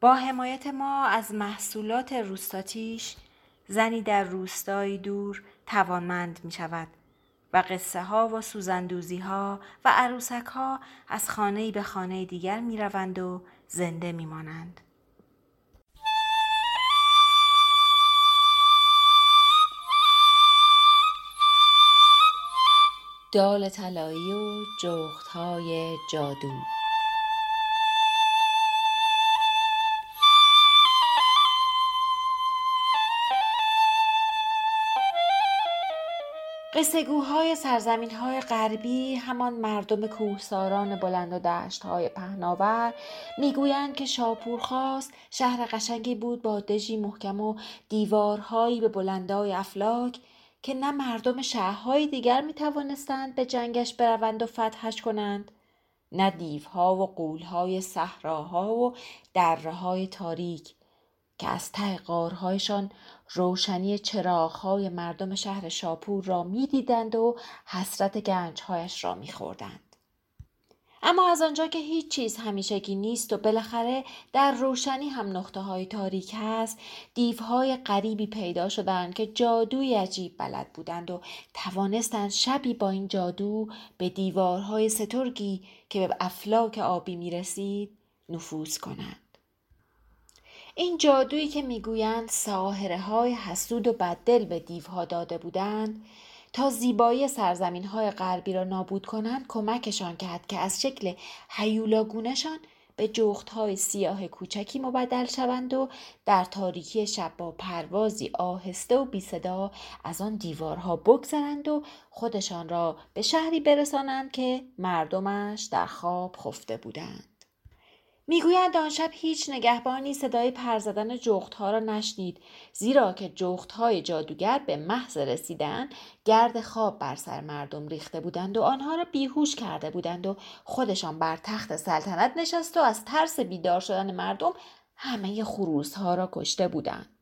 با حمایت ما از محصولات روستاتیش زنی در روستایی دور توانمند می شود و قصه ها و سوزندوزی ها و عروسک ها از خانه به خانه دیگر می روند و زنده می مانند. دال طلایی و جغت های جادو قصهگوهای سرزمین های غربی همان مردم کوهساران بلند و دشت های پهناور می‌گویند که شاپور خواست شهر قشنگی بود با دژی محکم و دیوارهایی به بلندای افلاک که نه مردم شهرهای دیگر می توانستند به جنگش بروند و فتحش کنند نه دیوها و قولهای صحراها و درهای تاریک. که از ته قارهایشان روشنی چراغهای مردم شهر شاپور را می‌دیدند و حسرت گنجهایش را میخوردند اما از آنجا که هیچ چیز همیشگی نیست و بالاخره در روشنی هم نقطه های تاریک هست دیوهای غریبی پیدا شدند که جادوی عجیب بلد بودند و توانستند شبی با این جادو به دیوارهای سترگی که به افلاک آبی می رسید نفوذ کنند. این جادویی که می‌گویند ساهره های حسود و بددل به دیوها داده بودند تا زیبایی سرزمین های غربی را نابود کنند کمکشان کرد که از شکل حیولاگونشان به جغت های سیاه کوچکی مبدل شوند و در تاریکی شب با پروازی آهسته و بی صدا از آن دیوارها بگذرند و خودشان را به شهری برسانند که مردمش در خواب خفته بودند. می‌گویند آن شب هیچ نگهبانی صدای پر زدن ها را نشنید زیرا که های جادوگر به محض رسیدن گرد خواب بر سر مردم ریخته بودند و آنها را بیهوش کرده بودند و خودشان بر تخت سلطنت نشست و از ترس بیدار شدن مردم همه ها را کشته بودند.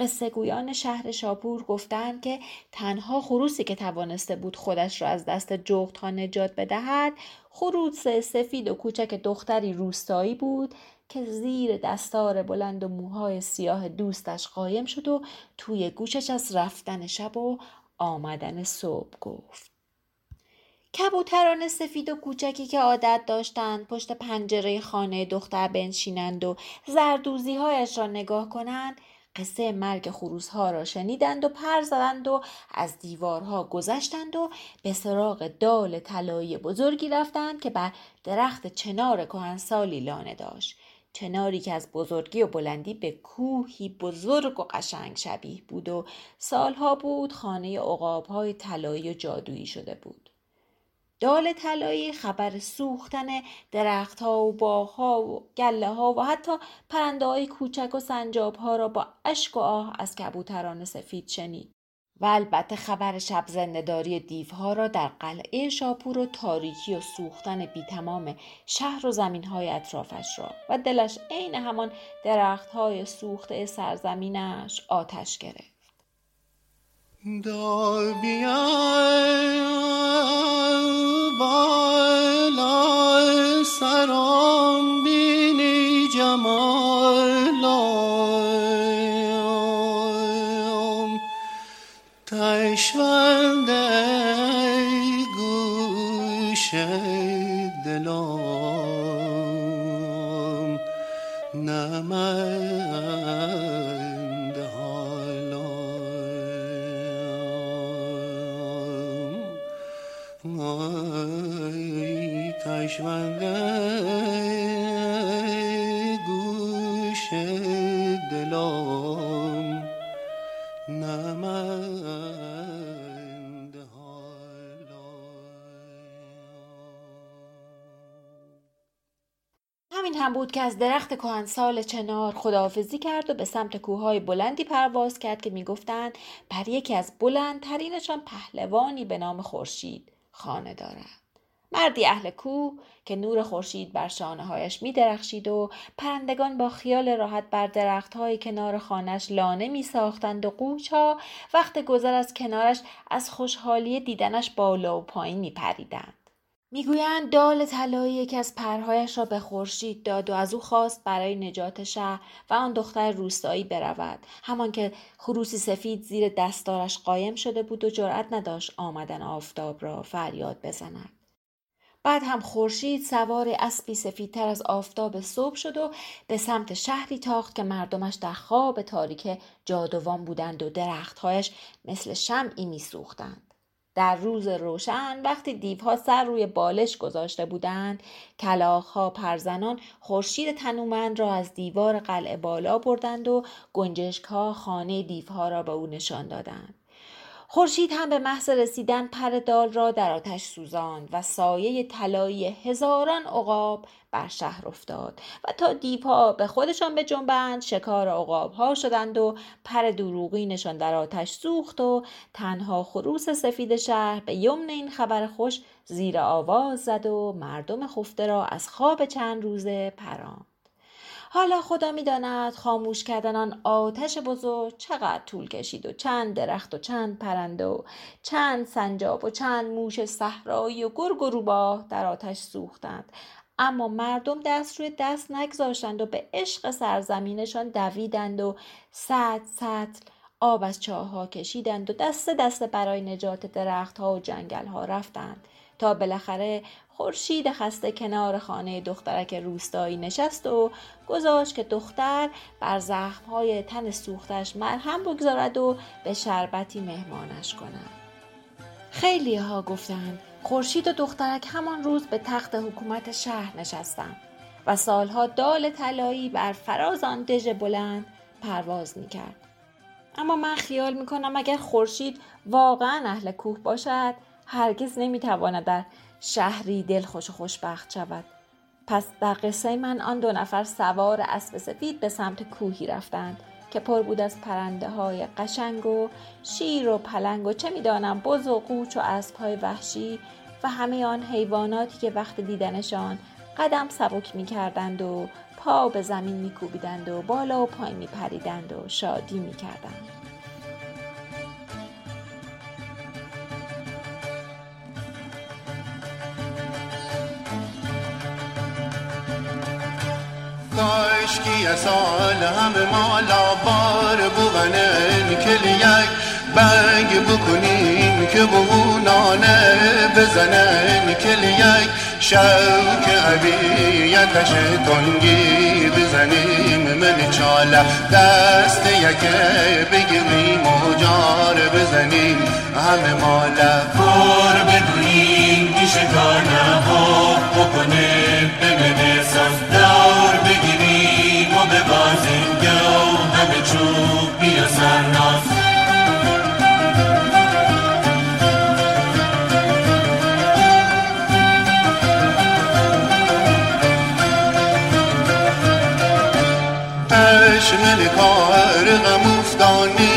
قصه گویان شهر شاپور گفتند که تنها خروسی که توانسته بود خودش را از دست جغت ها نجات بدهد خروس سفید و کوچک دختری روستایی بود که زیر دستار بلند و موهای سیاه دوستش قایم شد و توی گوشش از رفتن شب و آمدن صبح گفت. کبوتران سفید و کوچکی که عادت داشتند پشت پنجره خانه دختر بنشینند و زردوزی هایش را نگاه کنند قصه مرگ ها را شنیدند و پر زدند و از دیوارها گذشتند و به سراغ دال طلایی بزرگی رفتند که بر درخت چنار کهنسالی لانه داشت. چناری که از بزرگی و بلندی به کوهی بزرگ و قشنگ شبیه بود و سالها بود خانه عقابهای طلایی و جادویی شده بود. دال طلایی خبر سوختن درختها و باغها و گله ها و حتی پرنده های کوچک و سنجاب ها را با اشک و آه از کبوتران سفید شنید و البته خبر شب زندهداری دیوها را در قلعه شاپور و تاریکی و سوختن بی تمام شهر و زمین های اطرافش را و دلش عین همان درخت های سوخته سرزمینش آتش گرفت. دار بالا سرام بینی جمالم تشونده گوش دلم نمند گوش دلم نمند همین هم بود که از درخت کهنسال چنار خداحافظی کرد و به سمت کوههای بلندی پرواز کرد که می‌گفتند بر یکی از بلندترینشان پهلوانی به نام خورشید. خانه دارد مردی اهل کوه که نور خورشید بر شانه هایش می درخشید و پرندگان با خیال راحت بر درخت های کنار خانش لانه می ساختند و قوچ ها وقت گذر از کنارش از خوشحالی دیدنش بالا و پایین می پریدند. می‌گویند دال طلایی یکی از پرهایش را به خورشید داد و از او خواست برای نجات شهر و آن دختر روستایی برود. همان که خروسی سفید زیر دستارش قایم شده بود و جرأت نداشت آمدن آفتاب را فریاد بزند. بعد هم خورشید سوار اسبی سفیدتر از آفتاب صبح شد و به سمت شهری تاخت که مردمش در خواب تاریک جادوان بودند و درختهایش مثل شمعی میسوختند. در روز روشن وقتی دیوها سر روی بالش گذاشته بودند کلاخها پرزنان خورشید تنومند را از دیوار قلعه بالا بردند و گنجشکها خانه دیوها را به او نشان دادند. خورشید هم به محض رسیدن پر دال را در آتش سوزاند و سایه طلایی هزاران عقاب بر شهر افتاد و تا دیوها به خودشان بجنبند شکار عقاب ها شدند و پر دروغینشان در آتش سوخت و تنها خروس سفید شهر به یمن این خبر خوش زیر آواز زد و مردم خفته را از خواب چند روزه پران. حالا خدا می‌داند خاموش کردن آن آتش بزرگ چقدر طول کشید و چند درخت و چند پرنده و چند سنجاب و چند موش صحرایی و گرگ و روباه در آتش سوختند. اما مردم دست روی دست نگذاشتند و به عشق سرزمینشان دویدند و سطل سطل آب از چاه کشیدند و دست دست برای نجات درختها و جنگل ها رفتند. تا بالاخره خورشید خسته کنار خانه دخترک روستایی نشست و گذاشت که دختر بر زخمهای تن سوختش مرهم بگذارد و به شربتی مهمانش کند. خیلی ها گفتند خورشید و دخترک همان روز به تخت حکومت شهر نشستند و سالها دال طلایی بر فراز آن دژ بلند پرواز می‌کرد. اما من خیال می‌کنم اگر خورشید واقعا اهل کوه باشد هرگز نمی‌تواند در شهری دلخوش و خوشبخت شود پس در قصه من آن دو نفر سوار اسب سفید به سمت کوهی رفتند که پر بود از پرنده های قشنگ و شیر و پلنگ و چه می‌دانم بز و قوچ و اسب های وحشی و همه آن حیواناتی که وقت دیدنشان قدم سبک می کردند و پا به زمین می کوبیدند و بالا و پایین می پریدند و شادی می کردند. کاشکی سال همه مالا بار بوغنن کل یک بنگ بکنیم که بهونانه بزنن کل یک شوک عبیتش تنگی بزنیم من چاله. دست یکه بگیریم و جار بزنیم. همه ماله. پر چشمن کار غم افتانی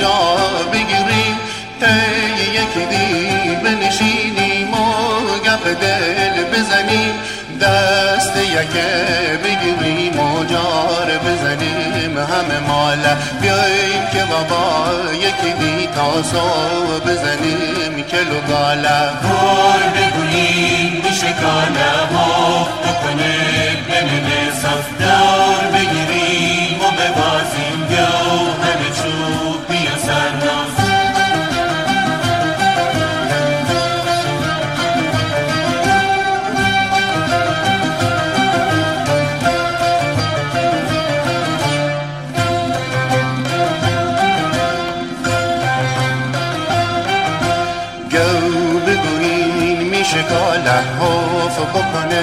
جا بگیریم تی یک دی بنشینیم و گپ دل بزنیم دست یکه بگیریم و جار بزنیم. همه مال بیاییم که بابا یکی دی تاسو بزنیم. کلو گاله پر بگوییم میشه کانه ما بکنه بمینه صف دار بگیریم. بگوین میشه کاله حاف بکنه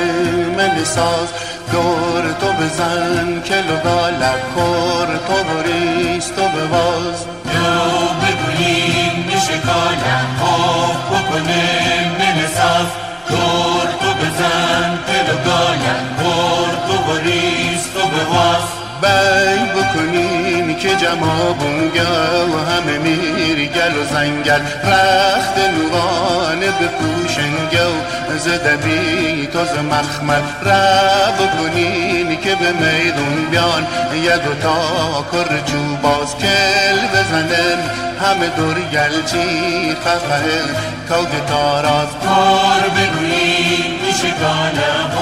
من ساز. دور تو بزن کلو گاله کور تو بریز تو بواز گو بگوییم میشه کانه خواب بکنه من ساز. دور تو بزن پلو گایم بر تو بریز تو بواز بی بکنین که جمابونگا و همه میر گل و زنگل. رخت نوانه بپوشنگا زده بی توز مخمل. را بکنین که به میدون بیان. یه دوتا کر باز کل بزنن همه دور گلچی خفه کوگ تاراز کار بگویین میشه گانه